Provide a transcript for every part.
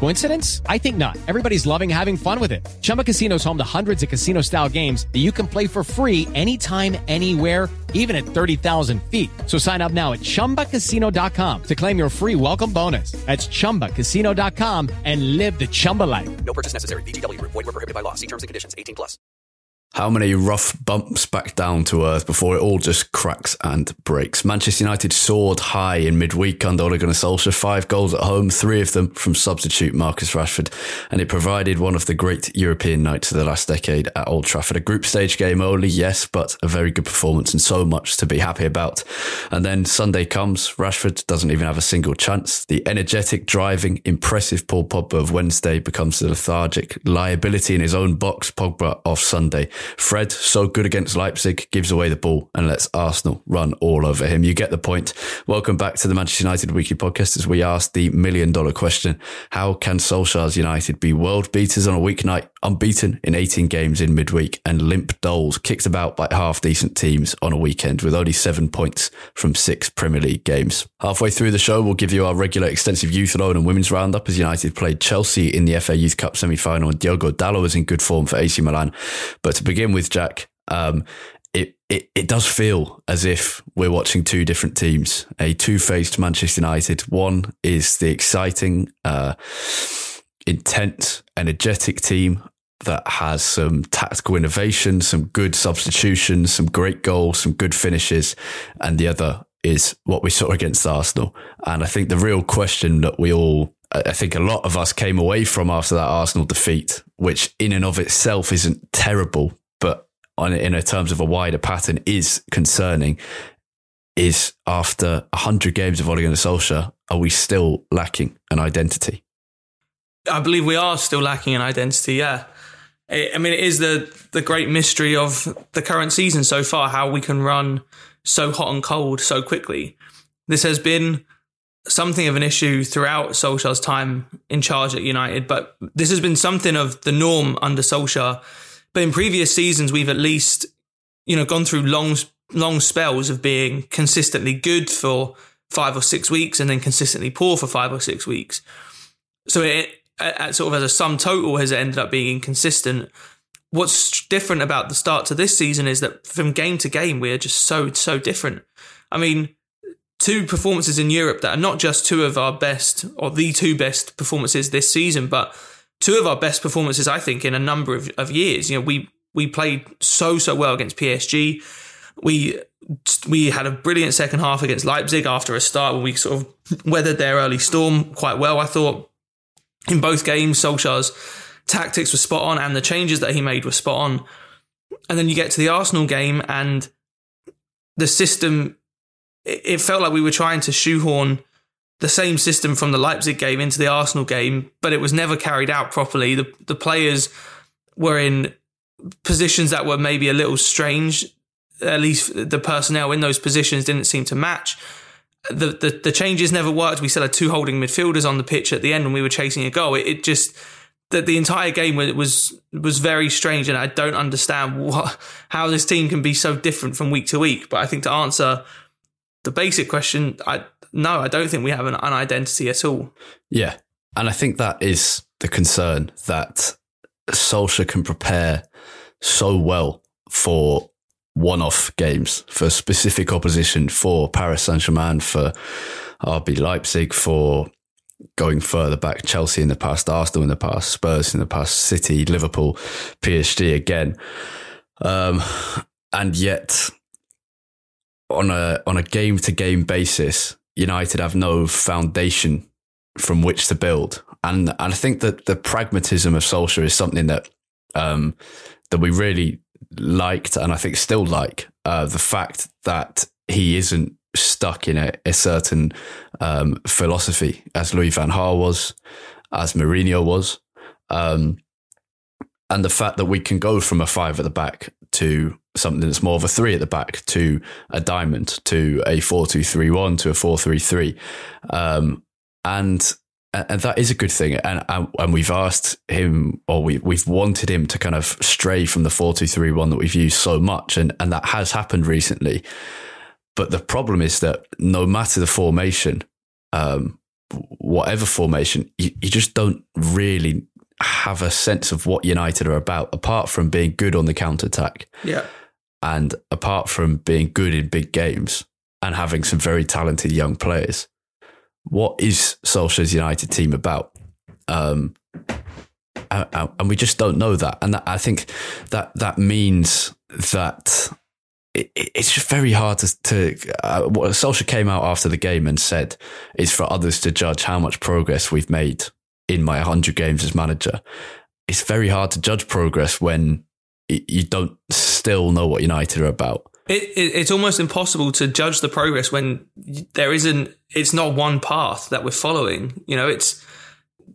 Coincidence? I think not. Everybody's loving having fun with it. Chumba Casino is home to hundreds of casino-style games that you can play for free anytime, anywhere even at 30,000 feet. So sign up now at ChumbaCasino.com to claim your free welcome bonus. That's ChumbaCasino.com and live the Chumba life. No purchase necessary. VGW. Void prohibited by law. See terms and conditions. 18 plus. How many rough bumps back down to earth before it all just cracks and breaks? Manchester United soared high in midweek under Ole Gunnar Solskjaer, five goals at home, three of them from substitute Marcus Rashford, and it provided one of the great European nights of the last decade at Old Trafford. A group stage game only, yes, but a very good performance and so much to be happy about. And then Sunday comes, Rashford doesn't even have a single chance. The energetic, driving, impressive Paul Pogba of Wednesday becomes the lethargic liability in his own box, Pogba off Sunday. Fred, so good against Leipzig, gives away the ball and lets Arsenal run all over him. You get the point. Welcome back to the Manchester United Weekly Podcast as we ask the million dollar question How can Solskjaer's United be world beaters on a weeknight, unbeaten in 18 games in midweek, and limp dolls kicked about by half decent teams on a weekend with only seven points from six Premier League games? Halfway through the show, we'll give you our regular extensive youth loan and women's roundup as United played Chelsea in the FA Youth Cup semi final and Diogo Dalot is in good form for AC Milan. But to begin with, Jack, um, it, it, it does feel as if we're watching two different teams, a two faced Manchester United. One is the exciting, uh, intense, energetic team that has some tactical innovation, some good substitutions, some great goals, some good finishes. And the other is what we saw against Arsenal. And I think the real question that we all I think a lot of us came away from after that Arsenal defeat, which in and of itself isn't terrible, but on in terms of a wider pattern is concerning. Is after hundred games of Ole Gunnar Solskjaer, are we still lacking an identity? I believe we are still lacking an identity. Yeah, I mean it is the the great mystery of the current season so far how we can run so hot and cold so quickly. This has been something of an issue throughout Solskjaer's time in charge at United, but this has been something of the norm under Solskjaer. But in previous seasons, we've at least, you know, gone through long, long spells of being consistently good for five or six weeks and then consistently poor for five or six weeks. So it, at sort of as a sum total, has ended up being inconsistent. What's different about the start to this season is that from game to game, we are just so, so different. I mean, two performances in Europe that are not just two of our best or the two best performances this season, but two of our best performances, I think, in a number of, of years. You know, we we played so so well against PSG. We we had a brilliant second half against Leipzig after a start where we sort of weathered their early storm quite well. I thought in both games, Solskjaer's tactics were spot on and the changes that he made were spot on. And then you get to the Arsenal game and the system it felt like we were trying to shoehorn the same system from the Leipzig game into the Arsenal game, but it was never carried out properly. The the players were in positions that were maybe a little strange. At least the personnel in those positions didn't seem to match. The, the the changes never worked. We still had two holding midfielders on the pitch at the end when we were chasing a goal. It, it just that the entire game was was very strange, and I don't understand what how this team can be so different from week to week. But I think to answer the basic question, I no, I don't think we have an, an identity at all. Yeah, and I think that is the concern that Solskjaer can prepare so well for one-off games, for specific opposition, for Paris Saint-Germain, for RB Leipzig, for going further back, Chelsea in the past, Arsenal in the past, Spurs in the past, City, Liverpool, PSG again. Um, and yet, on a on a game to game basis, United have no foundation from which to build. And, and I think that the pragmatism of Solskjaer is something that um, that we really liked, and I think still like uh, the fact that he isn't stuck in a, a certain um, philosophy, as Louis Van Gaal was, as Mourinho was, um, and the fact that we can go from a five at the back to something that's more of a three at the back to a diamond to a four two three one to a four three three, um, and and that is a good thing. And and we've asked him, or we we've wanted him to kind of stray from the four two three one that we've used so much, and and that has happened recently. But the problem is that no matter the formation, um, whatever formation, you, you just don't really have a sense of what United are about, apart from being good on the counter attack. Yeah. And apart from being good in big games and having some very talented young players, what is Solskjaer's United team about? Um, and we just don't know that. And that, I think that that means that it, it's just very hard to. to uh, Solskjaer came out after the game and said it's for others to judge how much progress we've made in my 100 games as manager. It's very hard to judge progress when you don't still know what United are about. It, it, it's almost impossible to judge the progress when there isn't. It's not one path that we're following. You know, it's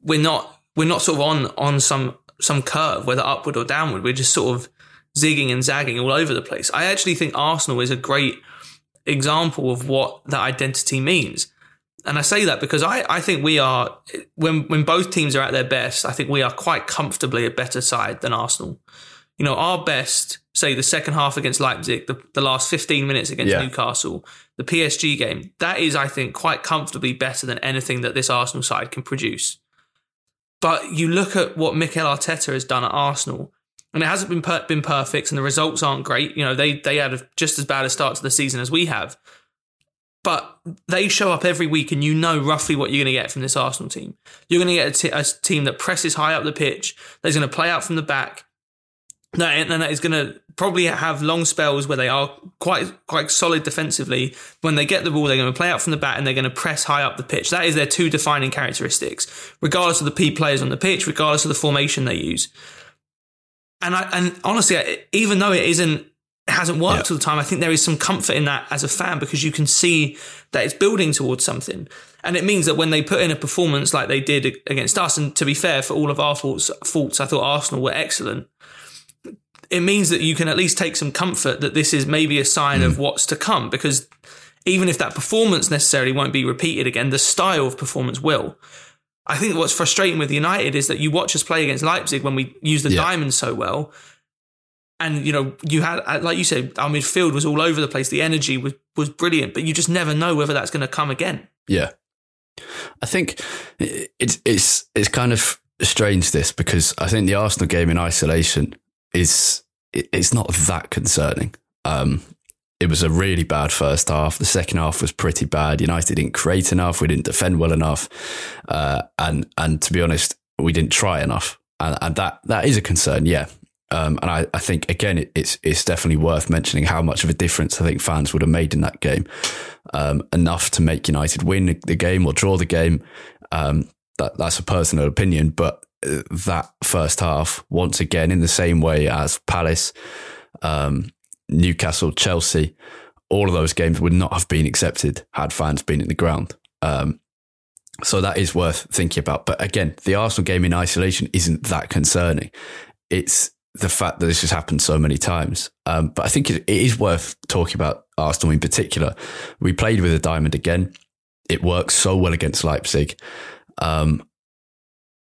we're not we're not sort of on on some some curve, whether upward or downward. We're just sort of zigging and zagging all over the place. I actually think Arsenal is a great example of what that identity means. And I say that because I, I think we are when when both teams are at their best, I think we are quite comfortably a better side than Arsenal. You know, our best, say the second half against Leipzig, the, the last 15 minutes against yeah. Newcastle, the PSG game, that is, I think, quite comfortably better than anything that this Arsenal side can produce. But you look at what Mikel Arteta has done at Arsenal, and it hasn't been per- been perfect, and the results aren't great. You know, they they had a, just as bad a start to the season as we have, but they show up every week, and you know roughly what you're going to get from this Arsenal team. You're going to get a, t- a team that presses high up the pitch. That's going to play out from the back. That and that is going to probably have long spells where they are quite quite solid defensively. When they get the ball, they're going to play out from the back and they're going to press high up the pitch. That is their two defining characteristics, regardless of the P players on the pitch, regardless of the formation they use. And I, and honestly, even though it isn't, hasn't worked yeah. all the time, I think there is some comfort in that as a fan because you can see that it's building towards something. And it means that when they put in a performance like they did against us, and to be fair, for all of our faults, faults I thought Arsenal were excellent. It means that you can at least take some comfort that this is maybe a sign mm. of what's to come because even if that performance necessarily won't be repeated again, the style of performance will. I think what's frustrating with United is that you watch us play against Leipzig when we use the yeah. diamond so well. And, you know, you had, uh, like you said, our midfield was all over the place. The energy was, was brilliant, but you just never know whether that's going to come again. Yeah. I think it's, it's, it's kind of strange this because I think the Arsenal game in isolation is, it's not that concerning. Um, it was a really bad first half. The second half was pretty bad. United didn't create enough. We didn't defend well enough, uh, and and to be honest, we didn't try enough, and, and that that is a concern. Yeah, um, and I, I think again, it, it's it's definitely worth mentioning how much of a difference I think fans would have made in that game, um, enough to make United win the game or draw the game. Um, that that's a personal opinion, but uh, that first half, once again, in the same way as Palace. Um, Newcastle, Chelsea, all of those games would not have been accepted had fans been in the ground. Um, so that is worth thinking about. But again, the Arsenal game in isolation isn't that concerning. It's the fact that this has happened so many times. Um, but I think it, it is worth talking about Arsenal in particular. We played with a diamond again. It works so well against Leipzig. Um,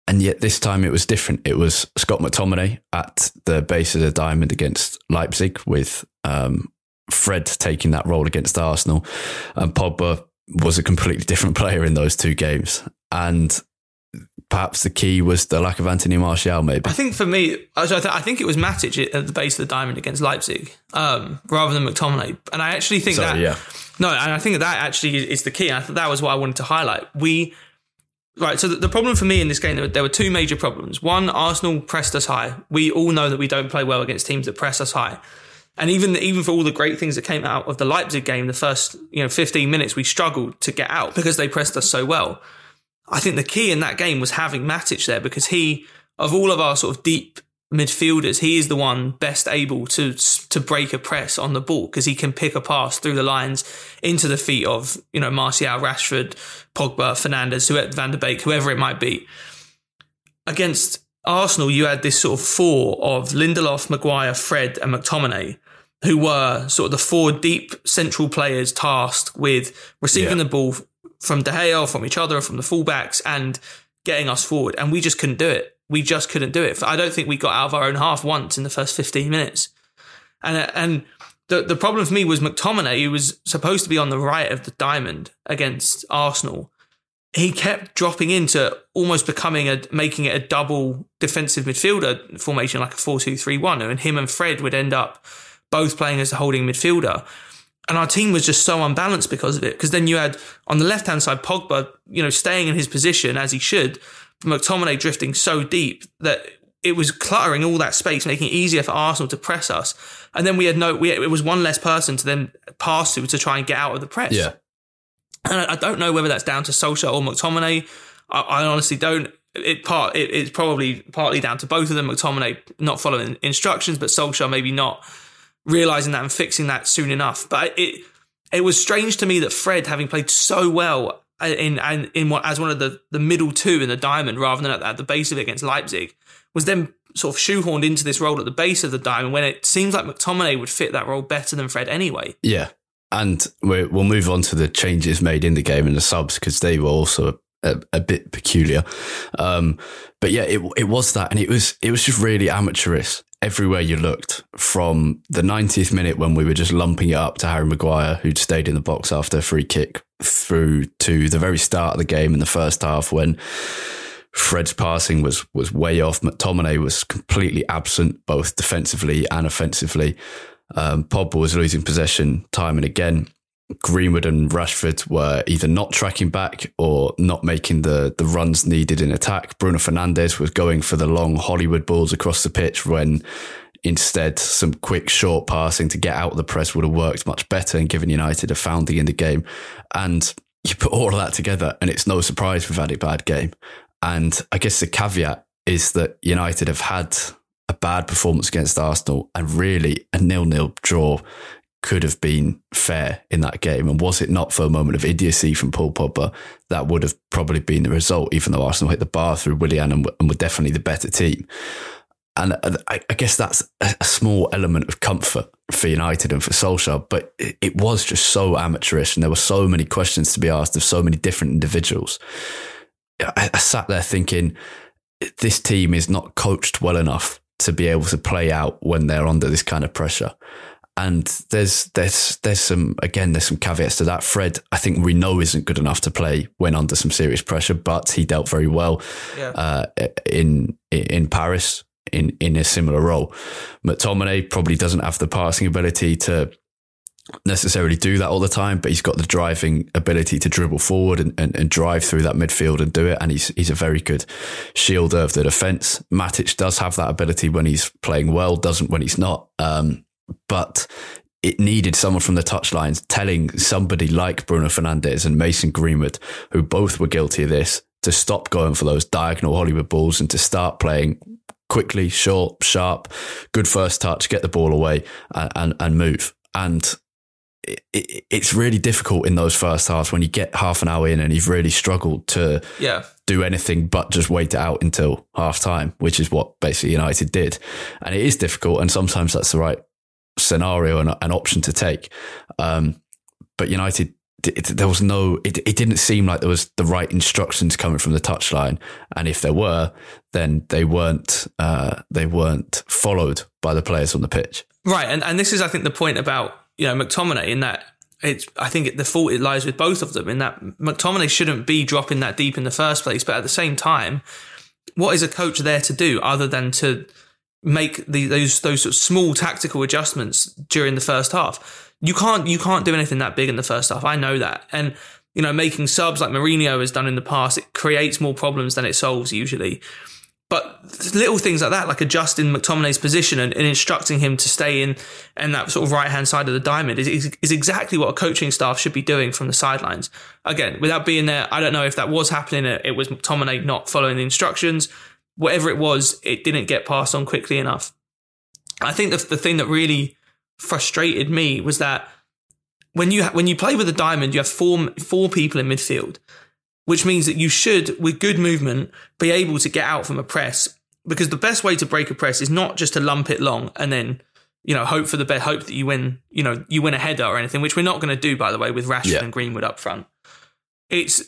and yet this time it was different. It was Scott McTominay at the base of the diamond against Leipzig, with um, Fred taking that role against Arsenal, and Pogba was a completely different player in those two games. And perhaps the key was the lack of Anthony Martial, maybe. I think for me, I think it was Matic at the base of the diamond against Leipzig, um, rather than McTominay. And I actually think Sorry, that yeah. no, and I think that actually is the key. And I thought that was what I wanted to highlight. We right. So the, problem for me in this game, there were, there were two major problems. One, Arsenal pressed us high. We all know that we don't play well against teams that press us high. And even even for all the great things that came out of the Leipzig game, the first you know 15 minutes, we struggled to get out because they pressed us so well. I think the key in that game was having Matic there because he, of all of our sort of deep midfielders, he is the one best able to to break a press on the ball because he can pick a pass through the lines into the feet of you know Martial, Rashford, Pogba, Fernandes, whoever, Van der Beek, whoever it might be. Against Arsenal, you had this sort of four of Lindelof, Maguire, Fred, and McTominay, who were sort of the four deep central players tasked with receiving Yeah. the ball from De Gea, from each other, from the fullbacks, and getting us forward. And we just couldn't do it. We just couldn't do it. I don't think we got out of our own half once in the first 15 minutes. And and the the problem for me was McTominay, who was supposed to be on the right of the diamond against Arsenal. He kept dropping into almost becoming a making it a double defensive midfielder formation, like a 4-2-3-1. And him and Fred would end up both playing as a holding midfielder. And our team was just so unbalanced because of it. Because then you had on the left hand side Pogba, you know, staying in his position as he should, McTominay drifting so deep that it was cluttering all that space, making it easier for Arsenal to press us. And then we had no, we it was one less person to then pass to to try and get out of the press. Yeah. And I, I don't know whether that's down to Solskjaer or McTominay. I, I honestly don't. It part it, it's probably partly down to both of them. McTominay not following instructions, but Solskjaer maybe not realizing that and fixing that soon enough. But it it was strange to me that Fred, having played so well uh, in in, in what as one of the the middle two in the diamond, rather than at, at the base of it against Leipzig, was then sort of shoehorned into this role at the base of the diamond when it seems like McTominay would fit that role better than Fred anyway. Yeah. And we we'll move on to the changes made in the game and the subs because they were also a, a bit peculiar. Um, but yeah, it, it was that. And it was, it was just really amateurish everywhere you looked from the 90th minute when we were just lumping it up to Harry Maguire, who'd stayed in the box after a free kick through to the very start of the game in the first half when Fred's passing was was way off. McTominay was completely absent, both defensively and offensively. Um, Pogba was losing possession time and again. Greenwood and Rashford were either not tracking back or not making the the runs needed in attack. Bruno Fernandes was going for the long Hollywood balls across the pitch when instead some quick short passing to get out of the press would have worked much better and given United a founding in the game. And you put all of that together and it's no surprise we've had a bad game. And I guess the caveat is that United have had a bad performance against Arsenal and really a nil-nil draw could have been fair in that game. And was it not for a moment of idiocy from Paul Pogba, that would have probably been the result, even though Arsenal hit the bar through Willian and, and were definitely the better team. And uh, I, I guess that's a, a small element of comfort for United and for Solskjaer, but it, it was just so amateurish and there were so many questions to be asked of so many different individuals. I, I sat there thinking, this team is not coached well enough to be able to play out when they're under this kind of pressure. And there's there's there's some again there's some caveats to that. Fred, I think we know isn't good enough to play when under some serious pressure, but he dealt very well Yeah. uh, in in Paris in in a similar role. McTominay probably doesn't have the passing ability to necessarily do that all the time, but he's got the driving ability to dribble forward and, and, and drive through that midfield and do it. And he's he's a very good shielder of the defence. Matic does have that ability when he's playing well, doesn't when he's not. Um, but it needed someone from the touchlines telling somebody like Bruno Fernandes and Mason Greenwood, who both were guilty of this, to stop going for those diagonal Hollywood balls and to start playing quickly, short, sharp, good first touch, get the ball away and, and, and move. And it, it, it's really difficult in those first halves when you get half an hour in and you've really struggled to Yeah. do anything but just wait it out until half time, which is what basically United did. And it is difficult, and sometimes that's the right scenario and an option to take. Um, but United, it, there was no, it, it didn't seem like there was the right instructions coming from the touchline, and if there were, then they weren't, uh, they weren't followed by the players on the pitch. Right, and, and this is, I think, the point about you know McTominay in that it's I think the fault it lies with both of them in that McTominay shouldn't be dropping that deep in the first place, but at the same time, what is a coach there to do other than to make the, those those sort of small tactical adjustments during the first half? You can't you can't do anything that big in the first half. I know that, and you know making subs like Mourinho has done in the past, it creates more problems than it solves usually. But little things like that, like adjusting McTominay's position and, and instructing him to stay in and that sort of right hand side of the diamond is, is, is exactly what a coaching staff should be doing from the sidelines. Again, without being there, I don't know if that was happening. It was McTominay not following the instructions. Whatever it was, it didn't get passed on quickly enough. I think the, the thing that really frustrated me was that when you when you play with a diamond, you have four four people in midfield which means that you should, with good movement, be able to get out from a press. Because the best way to break a press is not just to lump it long and then, you know, hope for the best, hope that you win, you know, you win a header or anything, which we're not going to do, by the way, with Rashford yeah. and Greenwood up front. It's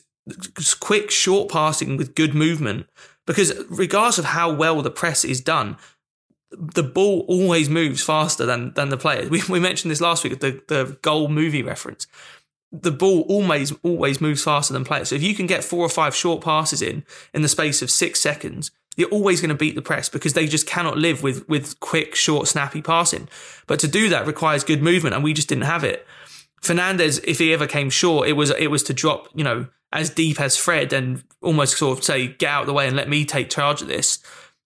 quick, short passing with good movement. Because regardless of how well the press is done, the ball always moves faster than than the players. We, we mentioned this last week, the, the goal movie reference the ball always always moves faster than players. So if you can get four or five short passes in in the space of six seconds, you're always going to beat the press because they just cannot live with with quick, short, snappy passing. But to do that requires good movement, and we just didn't have it. Fernandes, if he ever came short, it was it was to drop, you know, as deep as Fred and almost sort of say, get out of the way and let me take charge of this.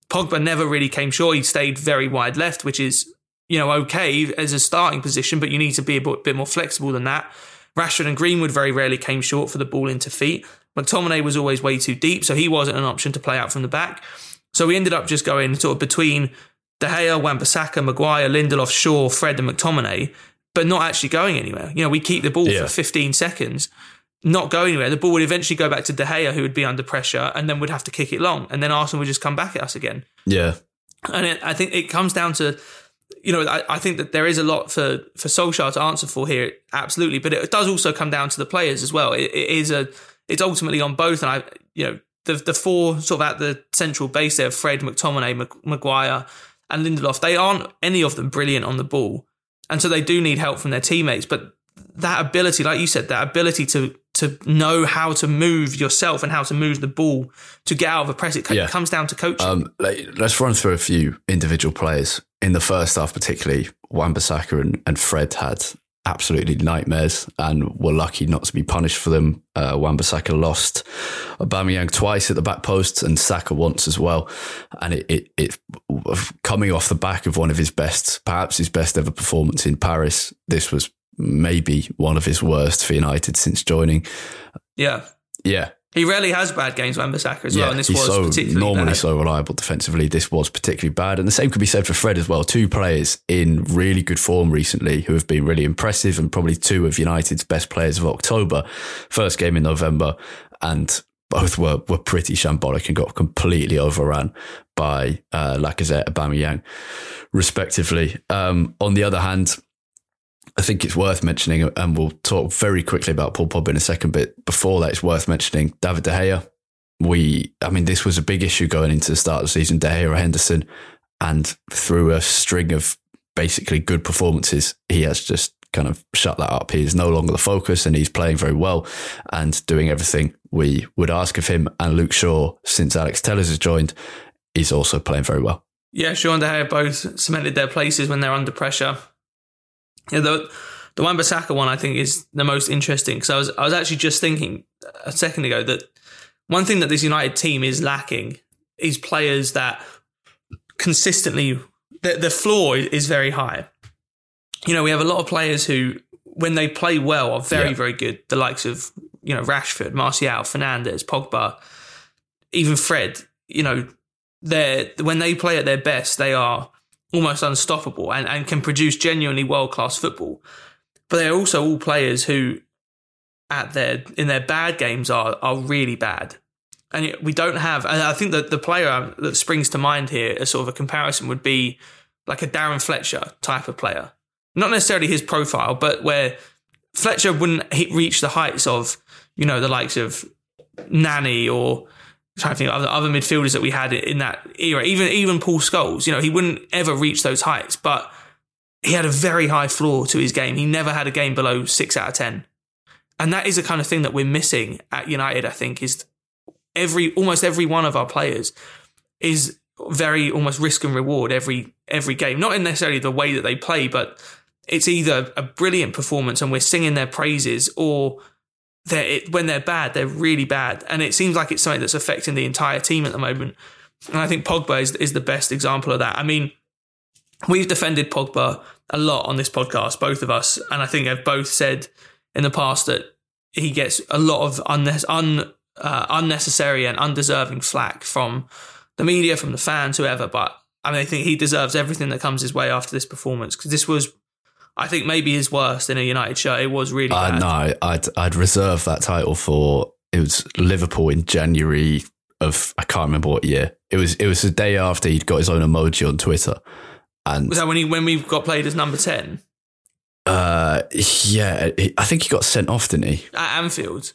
Pogba never really came short. He stayed very wide left, which is, you know, okay as a starting position, but you need to be a bit more flexible than that. Rashford and Greenwood very rarely came short for the ball into feet. McTominay was always way too deep, so he wasn't an option to play out from the back. So we ended up just going sort of between De Gea, Wan-Bissaka, Maguire, Lindelof, Shaw, Fred, and McTominay, but not actually going anywhere. You know, we keep the ball yeah. for 15 seconds, not go anywhere. The ball would eventually go back to De Gea, who would be under pressure, and then would have to kick it long, and then Arsenal would just come back at us again. Yeah. And it, I think it comes down to you know, I, I, think that there is a lot for for Solskjaer to answer for here, absolutely. But it does also come down to the players as well. it, it is a, it's ultimately on both. And I, you know, the the four sort of at the central base there, Fred, McTominay, Maguire, and Lindelof. They aren't any of them brilliant on the ball, and so they do need help from their teammates. But that ability, like you said, that ability to to know how to move yourself and how to move the ball to get out of a press, it yeah. comes down to coaching. Um, let's run through a few individual players in the first half, particularly Wan-Bissaka and, and Fred had absolutely nightmares and were lucky not to be punished for them. Uh, Wan-Bissaka lost Aubameyang twice at the back post and Saka once as well. And it, it, it, coming off the back of one of his best, perhaps his best ever performance in Paris, this was maybe one of his worst for United since joining. Yeah. Yeah. He rarely has bad games, Wan-Bissaka as yeah, well, and this was so, particularly normally bad. so reliable defensively. This was particularly bad, and the same could be said for Fred as well. Two players in really good form recently who have been really impressive, and probably two of United's best players of October. First game in November, and both were were pretty shambolic and got completely overrun by uh, Lacazette, Aubameyang, respectively. Um, on the other hand, I think it's worth mentioning, and we'll talk very quickly about Paul Pogba in a second. But before that, it's worth mentioning David De Gea. We, I mean, this was a big issue going into the start of the season. De Gea or Henderson, and through a string of basically good performances, he has just kind of shut that up. He is no longer the focus, and he's playing very well and doing everything we would ask of him. And Luke Shaw, since Alex Telles has joined, is also playing very well. Yeah, Shaw and De Gea both cemented their places when they're under pressure. Yeah, the the Wan-Bissaka one I think is the most interesting because I was I was actually just thinking a second ago that one thing that this United team is lacking is players that consistently the, the floor is very high. You know, we have a lot of players who, when they play well, are very, yeah. very good. The likes of, you know, Rashford, Martial, Fernandes, Pogba, even Fred. You know, they when they play at their best, they are almost unstoppable and, and can produce genuinely world class football. But they're also all players who, at their in their bad games, are are really bad. And we don't have. And I think that the player that springs to mind here, as sort of a comparison, would be like a Darren Fletcher type of player. Not necessarily his profile, but where Fletcher wouldn't reach the heights of, you know, the likes of Nani or trying to think of other midfielders that we had in that era. Even even Paul Scholes, you know, he wouldn't ever reach those heights, but he had a very high floor to his game. He never had a game below six out of 10. And that is the kind of thing that we're missing at United, I think, is every, almost every one of our players is very almost risk and reward every, every game. Not in necessarily the way that they play, but it's either a brilliant performance and we're singing their praises or they're, it, when they're bad, they're really bad. And it seems like it's something that's affecting the entire team at the moment. And I think Pogba is, is the best example of that. I mean, we've defended Pogba a lot on this podcast, both of us, and I think have both said in the past that he gets a lot of unne- un- uh, unnecessary and undeserving flack from the media, from the fans, whoever. But I mean, I think he deserves everything that comes his way after this performance because this was, I think, maybe his worst in a United shirt. It was really Uh, bad. no, I'd I'd reserve that title for it was Liverpool in January of I can't remember what year. It was it was the day after he'd got his own emoji on Twitter, and Was that when he when we got played as number ten uh, yeah, I think he got sent off, didn't he? at Anfield?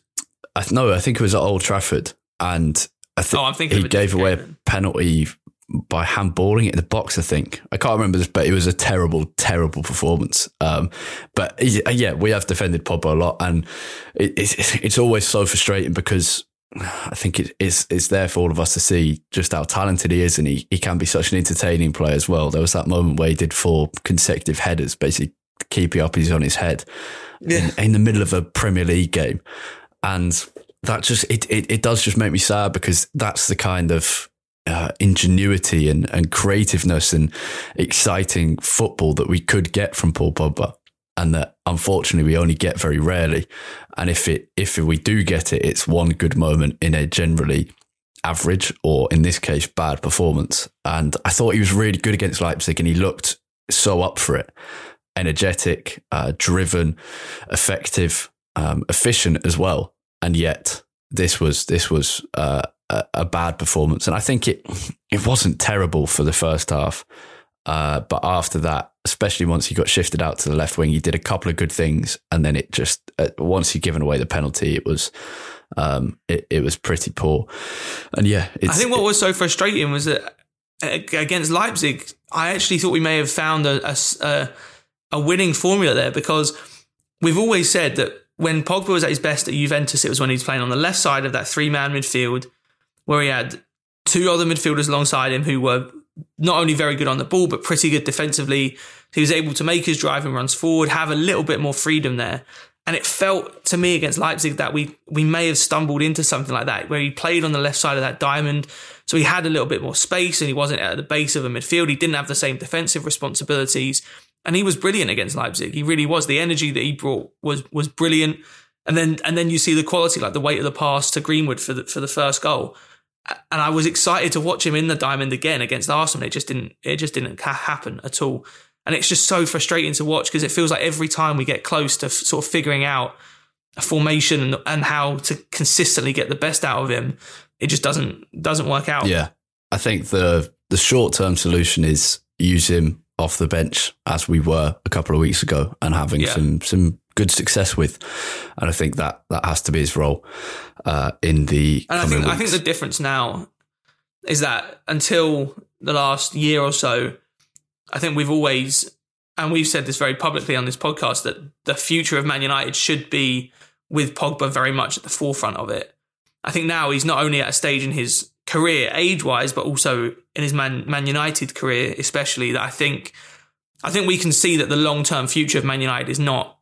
I, no, I think it was at Old Trafford, and I think Oh, I'm thinking he gave away game a penalty by handballing it in the box. I think I can't remember this, but it was a terrible, terrible performance. Um, but yeah, yeah, we have defended Pogba a lot, and it, it's it's always so frustrating because. I think it, it's it's there for all of us to see just how talented he is, and he, he can be such an entertaining player as well. There was that moment where he did four consecutive headers, basically keeping up his on his head in, in the middle of a Premier League game, and that just it, it it does just make me sad because that's the kind of uh, ingenuity and, and creativeness and exciting football that we could get from Paul Pogba, and that unfortunately we only get very rarely. And if it if we do get it, it's one good moment in a generally average or in this case bad performance. And I thought he was really good against Leipzig, and he looked so up for it, energetic, uh, driven, effective, um, efficient as well. And yet this was this was uh, a, a bad performance, and I think it it wasn't terrible for the first half, uh, but after that, especially once he got shifted out to the left wing, he did a couple of good things, and then it just uh, once he'd given away the penalty, it was um, it, it was pretty poor, and yeah, it's, I think what was so frustrating was that uh, against Leipzig, I actually thought we may have found a a winning formula there because we've always said that when Pogba was at his best at Juventus, it was when he was playing on the left side of that three man midfield where he had two other midfielders alongside him who were not only very good on the ball, but pretty good defensively. He was able to make his driving runs forward, have a little bit more freedom there. And it felt to me against Leipzig that we we may have stumbled into something like that, where he played on the left side of that diamond. So he had a little bit more space and he wasn't at the base of a midfield. He didn't have the same defensive responsibilities. And he was brilliant against Leipzig. He really was. The energy that he brought was was brilliant. And then and then you see the quality, like the weight of the pass to Greenwood for the for the first goal. And I was excited to watch him in the diamond again against Arsenal. It just didn't it just didn't ha- happen at all. And it's just so frustrating to watch because it feels like every time we get close to f- sort of figuring out a formation and, and how to consistently get the best out of him, it just doesn't doesn't work out. Yeah, I think the the short term solution is use him off the bench as we were a couple of weeks ago and having Yeah. some some good success with, and I think that that has to be his role uh, in the. And I think I think the difference now is that until the last year or so, I think we've always and we've said this very publicly on this podcast that the future of Man United should be with Pogba very much at the forefront of it. I think now he's not only at a stage in his career, age wise, but also in his Man Man United career, especially that I think I think we can see that the long term future of Man United is not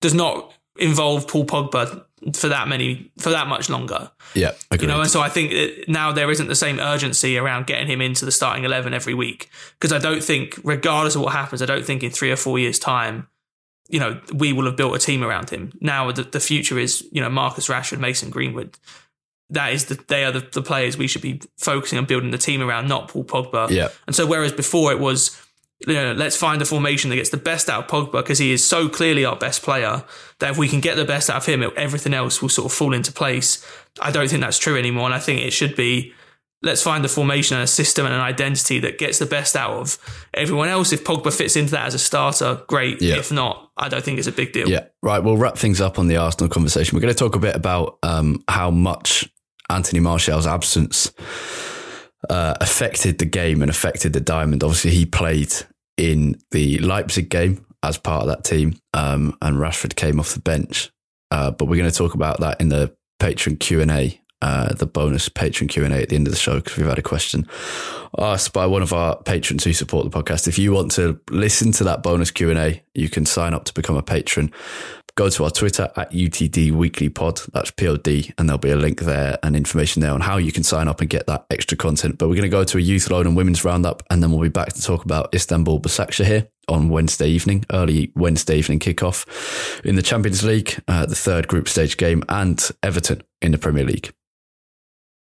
does not involve Paul Pogba for that many for that much longer. yeah, agreed. You know, and so I think that now there isn't the same urgency around getting him into the starting 11 every week. Because I don't think, regardless of what happens, I don't think in three or four years' time, you know, we will have built a team around him. Now the, the future is, you know, Marcus Rashford, Mason Greenwood. That is the, they are the, the players we should be focusing on building the team around, not Paul Pogba. Yeah. And so whereas before it was, you know, let's find a formation that gets the best out of Pogba because he is so clearly our best player that if we can get the best out of him, everything else will sort of fall into place. I don't think that's true anymore. And I think it should be let's find a formation and a system and an identity that gets the best out of everyone else. If Pogba fits into that as a starter, great. Yeah. If not, I don't think it's a big deal. Yeah, right. We'll wrap things up on the Arsenal conversation. We're going to talk a bit about um, how much Anthony Martial's absence uh, affected the game and affected the diamond. Obviously, he played in the Leipzig game as part of that team, um, and Rashford came off the bench. Uh, but we're going to talk about that in the Patreon Q and A, uh, the bonus Patreon Q and A at the end of the show because we've had a question asked by one of our patrons who support the podcast. If you want to listen to that bonus Q and A, you can sign up to become a patron go to our Twitter at UTD Weekly Pod. That's POD, and there'll be a link there and information there on how you can sign up and get that extra content. But we're going to go to a youth loan and women's roundup, and then we'll be back to talk about Istanbul Başakşehir here on Wednesday evening, early Wednesday evening kickoff in the Champions League, uh, the third group stage game, and Everton in the Premier League.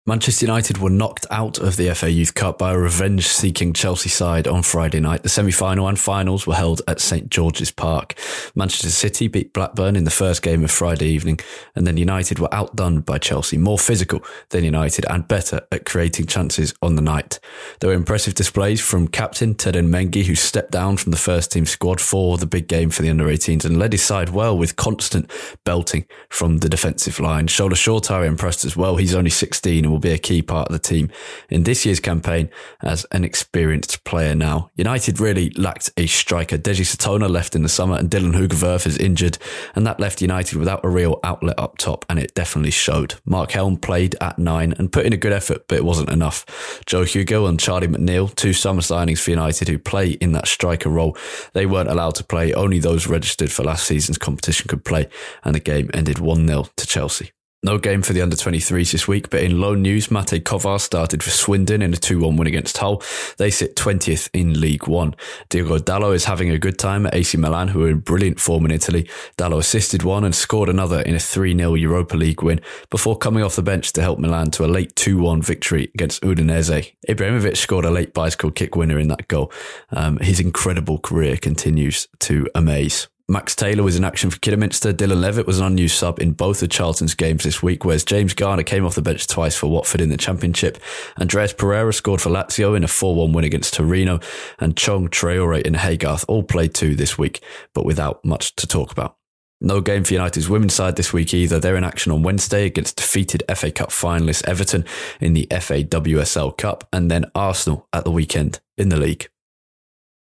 Manchester United were knocked out of the FA Youth Cup by a revenge seeking Chelsea side on Friday night. The semi final and finals were held at St George's Park. Manchester City beat Blackburn in the first game of Friday evening, and then United were outdone by Chelsea, more physical than United and better at creating chances on the night. There were impressive displays from captain Teden Mengi, who stepped down from the first team squad for the big game for the under 18s and led his side well with constant belting from the defensive line. Shola Shoretire impressed as well. He's only 16 will be a key part of the team in this year's campaign as an experienced player now. United really lacked a striker. Deji Satona left in the summer and Dylan Hoogerwerf is injured, and that left United without a real outlet up top, and it definitely showed. Mark Helm played at nine and put in a good effort, but it wasn't enough. Joe Hugill and Charlie McNeil, two summer signings for United who play in that striker role, they weren't allowed to play. Only those registered for last season's competition could play, and the game ended 1 0 to Chelsea. No game for the under 23s this week, but in loan news, Matej Kovar started for Swindon in a 2 1 win against Hull. They sit 20th in League One. Diogo Dalot is having a good time at AC Milan, who are in brilliant form in Italy. Dalot assisted one and scored another in a 3 0 Europa League win before coming off the bench to help Milan to a late 2 1 victory against Udinese. Ibrahimovic scored a late bicycle kick winner in that goal. Um, his incredible career continues to amaze. Max Taylor was in action for Kidderminster. Dylan Levitt was an unused sub in both of Charlton's games this week, whereas James Garner came off the bench twice for Watford in the Championship. Andreas Pereira scored for Lazio in a 4-1 win against Torino, and Chong Traore and Haygarth all played two this week, but without much to talk about. No game for United's women's side this week either. They're in action on Wednesday against defeated FA Cup finalists Everton in the FA WSL Cup, and then Arsenal at the weekend in the league.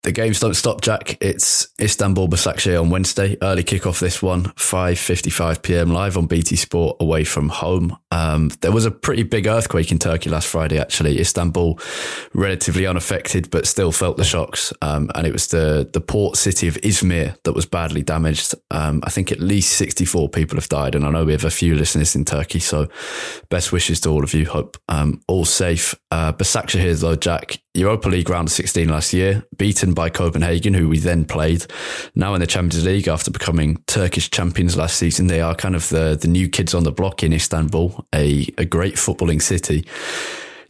The games don't stop, Jack. It's Istanbul Başakşehir on Wednesday. Early kickoff this one, 5.55 p.m. live on BT Sport away from home. Um, there was a pretty big earthquake in Turkey last Friday, actually. Istanbul, relatively unaffected, but still felt the shocks. Um, and it was the, the port city of Izmir that was badly damaged. Um, I think at least 64 people have died. And I know we have a few listeners in Turkey. So best wishes to all of you. Hope um, all safe. Uh, Başakşehir, though, Jack, Europa League round of 16 last year, beaten by Copenhagen, who we then played. Now in the Champions League, after becoming Turkish champions last season, they are kind of the, the new kids on the block in Istanbul, a, a great footballing city.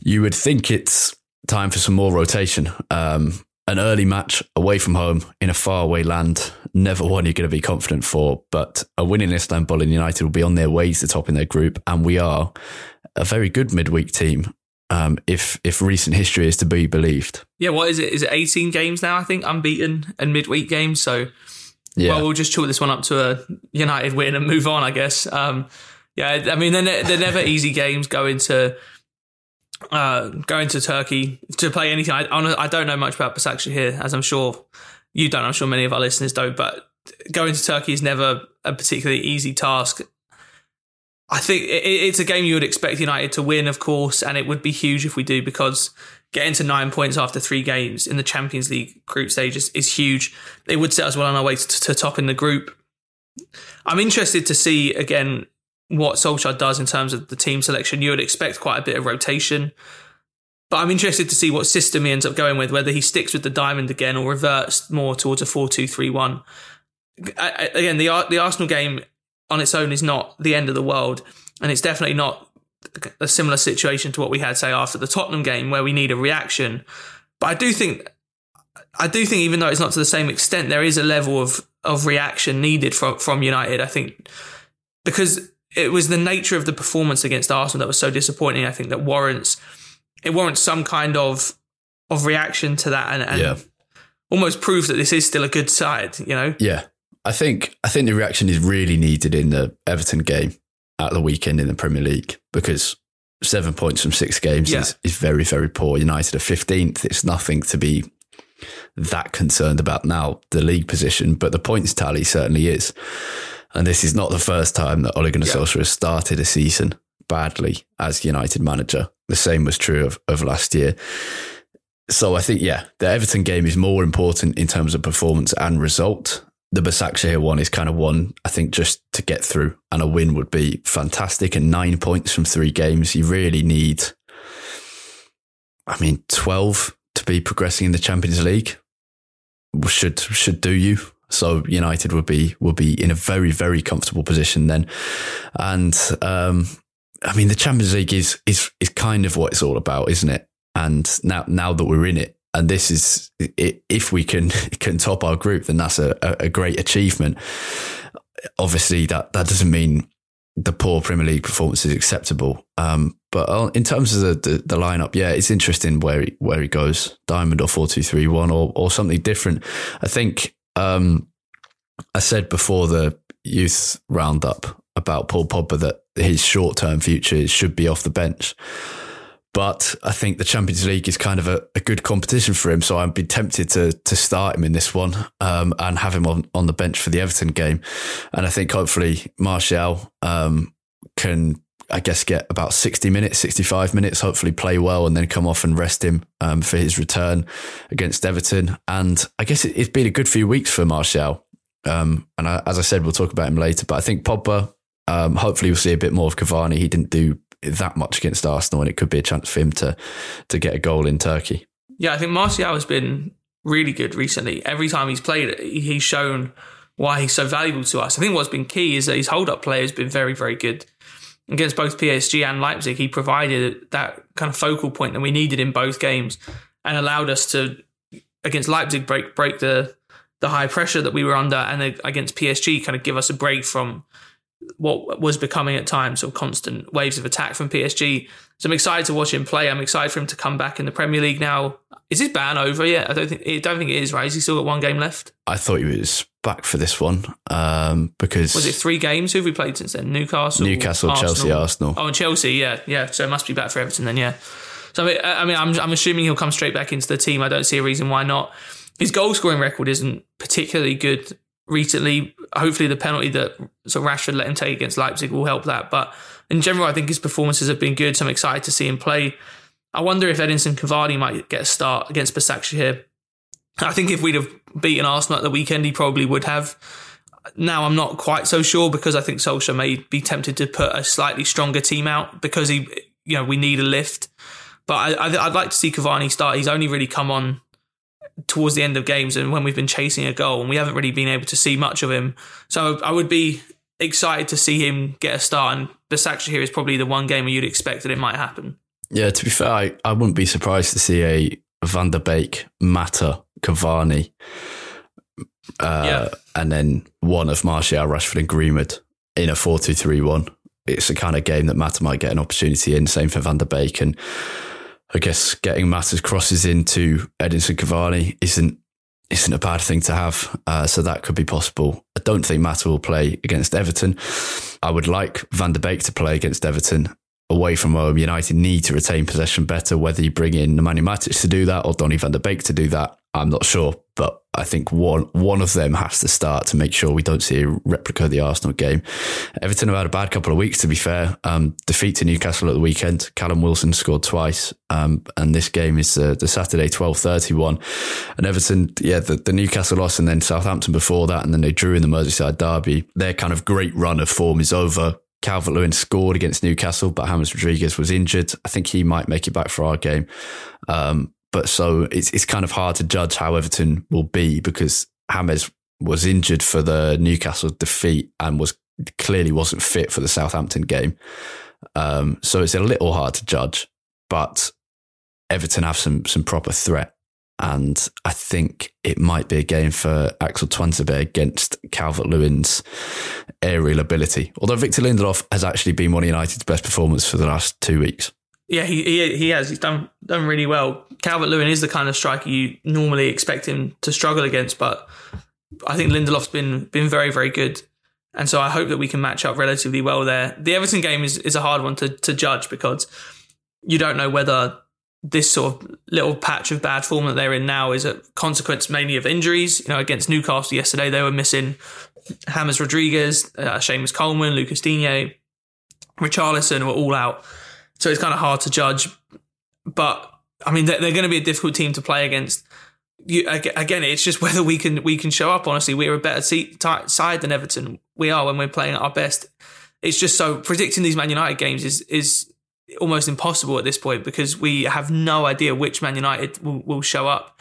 You would think it's time for some more rotation. Um, an early match away from home in a faraway land, never one you're going to be confident for. But a win in Istanbul and United will be on their way to the top in their group, and we are a very good midweek team um, if if recent history is to be believed. Yeah, what is it? Is it 18 games now? I think unbeaten and midweek games. So, yeah. well, we'll just chalk this one up to a United win and move on, I guess. Um, yeah, I mean they're, they're never easy games going to uh, going to Turkey to play anything. I, I don't know much about Başakşehir, here, as I'm sure you don't. I'm sure many of our listeners don't. But going to Turkey is never a particularly easy task. I think it's a game you would expect United to win, of course, and it would be huge if we do because getting to nine points after three games in the Champions League group stage is, is huge. It would set us well on our way to, to top in the group. I'm interested to see again what Solskjaer does in terms of the team selection. You would expect quite a bit of rotation, but I'm interested to see what system he ends up going with, whether he sticks with the diamond again or reverts more towards a 4 2 3 1. Again, the, the Arsenal game on its own is not the end of the world. And it's definitely not a similar situation to what we had, say, after the Tottenham game, where we need a reaction. But I do think, I do think, even though it's not to the same extent, there is a level of of reaction needed from from United. I think because it was the nature of the performance against Arsenal that was so disappointing. I think that warrants it warrants some kind of of reaction to that and, and yeah. almost proves that this is still a good side. You know? Yeah, I think I think the reaction is really needed in the Everton game at the weekend in the Premier League because seven points from six games yeah. is, is very very poor. United are fifteenth. It's nothing to be that concerned about now the league position, but the points tally certainly is. And this is not the first time that Ole Gunnar Yeah. Solskjaer has started a season badly as United manager. The same was true of, of last year. So I think, yeah, the Everton game is more important in terms of performance and result. The Başakşehir one is kind of one, I think, just to get through, and a win would be fantastic. And nine points from three games, you really need, I mean, 12 to be progressing in the Champions League should should do you. So United would be would be in a very very comfortable position then, and um, I mean the Champions League is is is kind of what it's all about, isn't it? And now now that we're in it, and this is if we can can top our group, then that's a, a great achievement. Obviously, that that doesn't mean the poor Premier League performance is acceptable. Um, but uh, in terms of the, the, the lineup, yeah, it's interesting where he, where he goes, diamond or four two three one or or something different. I think um, I said before the youth roundup about Paul Pogba that his short term future should be off the bench. But I think the Champions League is kind of a, a good competition for him. So I'd be tempted to to start him in this one um, and have him on, on the bench for the Everton game. And I think hopefully Martial um, can, I guess, get about 60 minutes, 65 minutes, hopefully play well and then come off and rest him um, for his return against Everton. And I guess it, it's been a good few weeks for Martial. Um, and I, as I said, we'll talk about him later. But I think Pogba, um, hopefully, we'll see a bit more of Cavani. He didn't do that much against Arsenal, and it could be a chance for him to to get a goal in Turkey. Yeah, I think Martial has been really good recently. Every time he's played, he's shown why he's so valuable to us. I think what's been key is that his hold up play has been very, very good. Against both PSG and Leipzig, he provided that kind of focal point that we needed in both games and allowed us to, against Leipzig, break break the the high pressure that we were under, and against PSG, kind of give us a break from what was becoming at times sort of constant waves of attack from PSG. So I'm excited to watch him play. I'm excited for him to come back in the Premier League now. Is his ban over yet? I don't think I don't think it is. Right? Has he still got one game left? I thought he was back for this one um, because Was it three games? Who have we played since then? Newcastle, Newcastle, Chelsea, Arsenal. Oh, and Chelsea. Yeah, yeah. So it must be back for Everton then. Yeah. So I mean, I mean, I'm I'm assuming he'll come straight back into the team. I don't see a reason why not. His goal scoring record isn't particularly good recently. Hopefully, the penalty that Rashford let him take against Leipzig will help that. But in general, I think his performances have been good. So I'm excited to see him play. I wonder if Edinson Cavani might get a start against Başakşehir. I think if we'd have beaten Arsenal at the weekend, he probably would have. Now I'm not quite so sure because I think Solskjaer may be tempted to put a slightly stronger team out because he, you know, we need a lift. But I, I'd like to see Cavani start. He's only really come on towards the end of games and when we've been chasing a goal and we haven't really been able to see much of him. So I would be excited to see him get a start. And Başakşehir here is probably the one game where you'd expect that it might happen. Yeah, to be fair, I, I wouldn't be surprised to see a Van der Beek, Mata, Cavani, uh, Yeah. and then one of Martial, Rashford, and Greenwood in a 4 2 3 1. It's the kind of game that Mata might get an opportunity in. Same for Van der Beek. And I guess getting Mata's crosses into Edinson Cavani isn't isn't a bad thing to have. Uh, so that could be possible. I don't think Mata will play against Everton. I would like Van der Beek to play against Everton away from home. United need to retain possession better. Whether you bring in Nemanja Matic to do that or Donny van der Beek to do that, I'm not sure. But I think one one of them has to start to make sure we don't see a replica of the Arsenal game. Everton have had a bad couple of weeks, to be fair. Um, defeat to Newcastle at the weekend. Callum Wilson scored twice, um, and this game is uh, the Saturday twelve thirty one. And Everton, yeah, the, the Newcastle loss, and then Southampton before that, and then they drew in the Merseyside derby. Their kind of great run of form is over. Calvert Lewin scored against Newcastle, but James Rodriguez was injured. I think he might make it back for our game. Um, but so it's it's kind of hard to judge how Everton will be because James was injured for the Newcastle defeat and was clearly wasn't fit for the Southampton game. Um, so it's a little hard to judge, but Everton have some some proper threat. And I think it might be a game for Axel Tuanzebe against Calvert Lewin's aerial ability. Although Victor Lindelof has actually been one of United's best performers for the last two weeks. Yeah, he, he he has. He's done done really well. Calvert Lewin is the kind of striker you normally expect him to struggle against, but I think Lindelof's been been very very good, and so I hope that we can match up relatively well there. The Everton game is, is a hard one to to judge because you don't know whether this sort of little patch of bad form that they're in now is a consequence mainly of injuries. You know, against Newcastle yesterday, they were missing James Rodriguez, uh, Seamus Coleman, Lucas Digne, Richarlison were all out. So it's kind of hard to judge. But I mean, they're, they're going to be a difficult team to play against. You, again, it's just whether we can we can show up. Honestly, we're a better t- side than Everton. We are when we're playing at our best. It's just so predicting these Man United games is is almost impossible at this point because we have no idea which Man United will, will show up.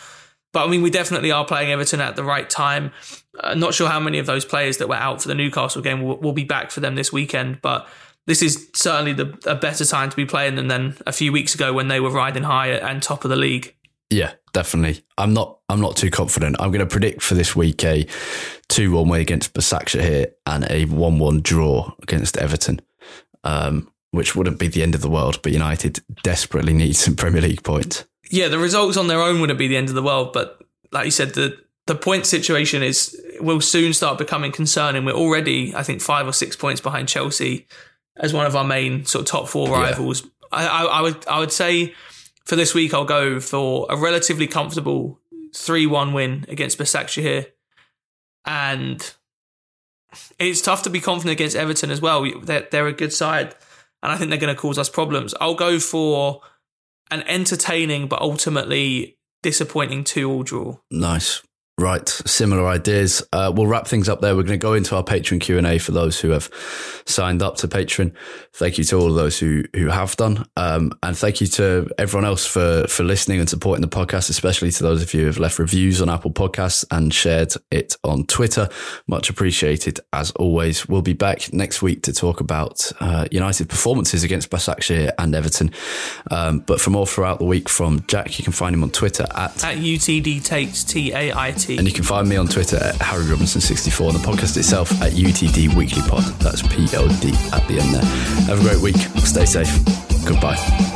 But I mean, we definitely are playing Everton at the right time. Uh, not sure how many of those players that were out for the Newcastle game will, will be back for them this weekend, but this is certainly the, a better time to be playing them than a few weeks ago when they were riding high and top of the league. Yeah, definitely. I'm not. I'm not too confident. I'm going to predict for this week a two-one win against Başakşehir here and a one-one draw against Everton. Um, which wouldn't be the end of the world, but United desperately need some Premier League points. Yeah, the results on their own wouldn't be the end of the world, but like you said, the the point situation is will soon start becoming concerning. We're already, I think, five or six points behind Chelsea as one of our main sort of top four rivals. Yeah. I, I, I would I would say for this week I'll go for a relatively comfortable three one win against Besiktas here, and it's tough to be confident against Everton as well. They're, they're a good side and I think they're going to cause us problems. I'll go for an entertaining but ultimately disappointing two-all draw. Nice. Right, similar ideas. Uh, we'll wrap things up there. We're going to go into our Patreon Q and A for those who have signed up to Patreon. Thank you to all of those who who have done, um, and thank you to everyone else for for listening and supporting the podcast. Especially to those of you who have left reviews on Apple Podcasts and shared it on Twitter. Much appreciated as always. We'll be back next week to talk about uh, United performances against Başakşehir and Everton. Um, but for more throughout the week from Jack, you can find him on Twitter at at UTD Tait T A I T. And you can find me on Twitter at Harry Robinson64 and the podcast itself at UTD Weekly Pod. That's P L D at the end there. Have a great week. Stay safe. Goodbye.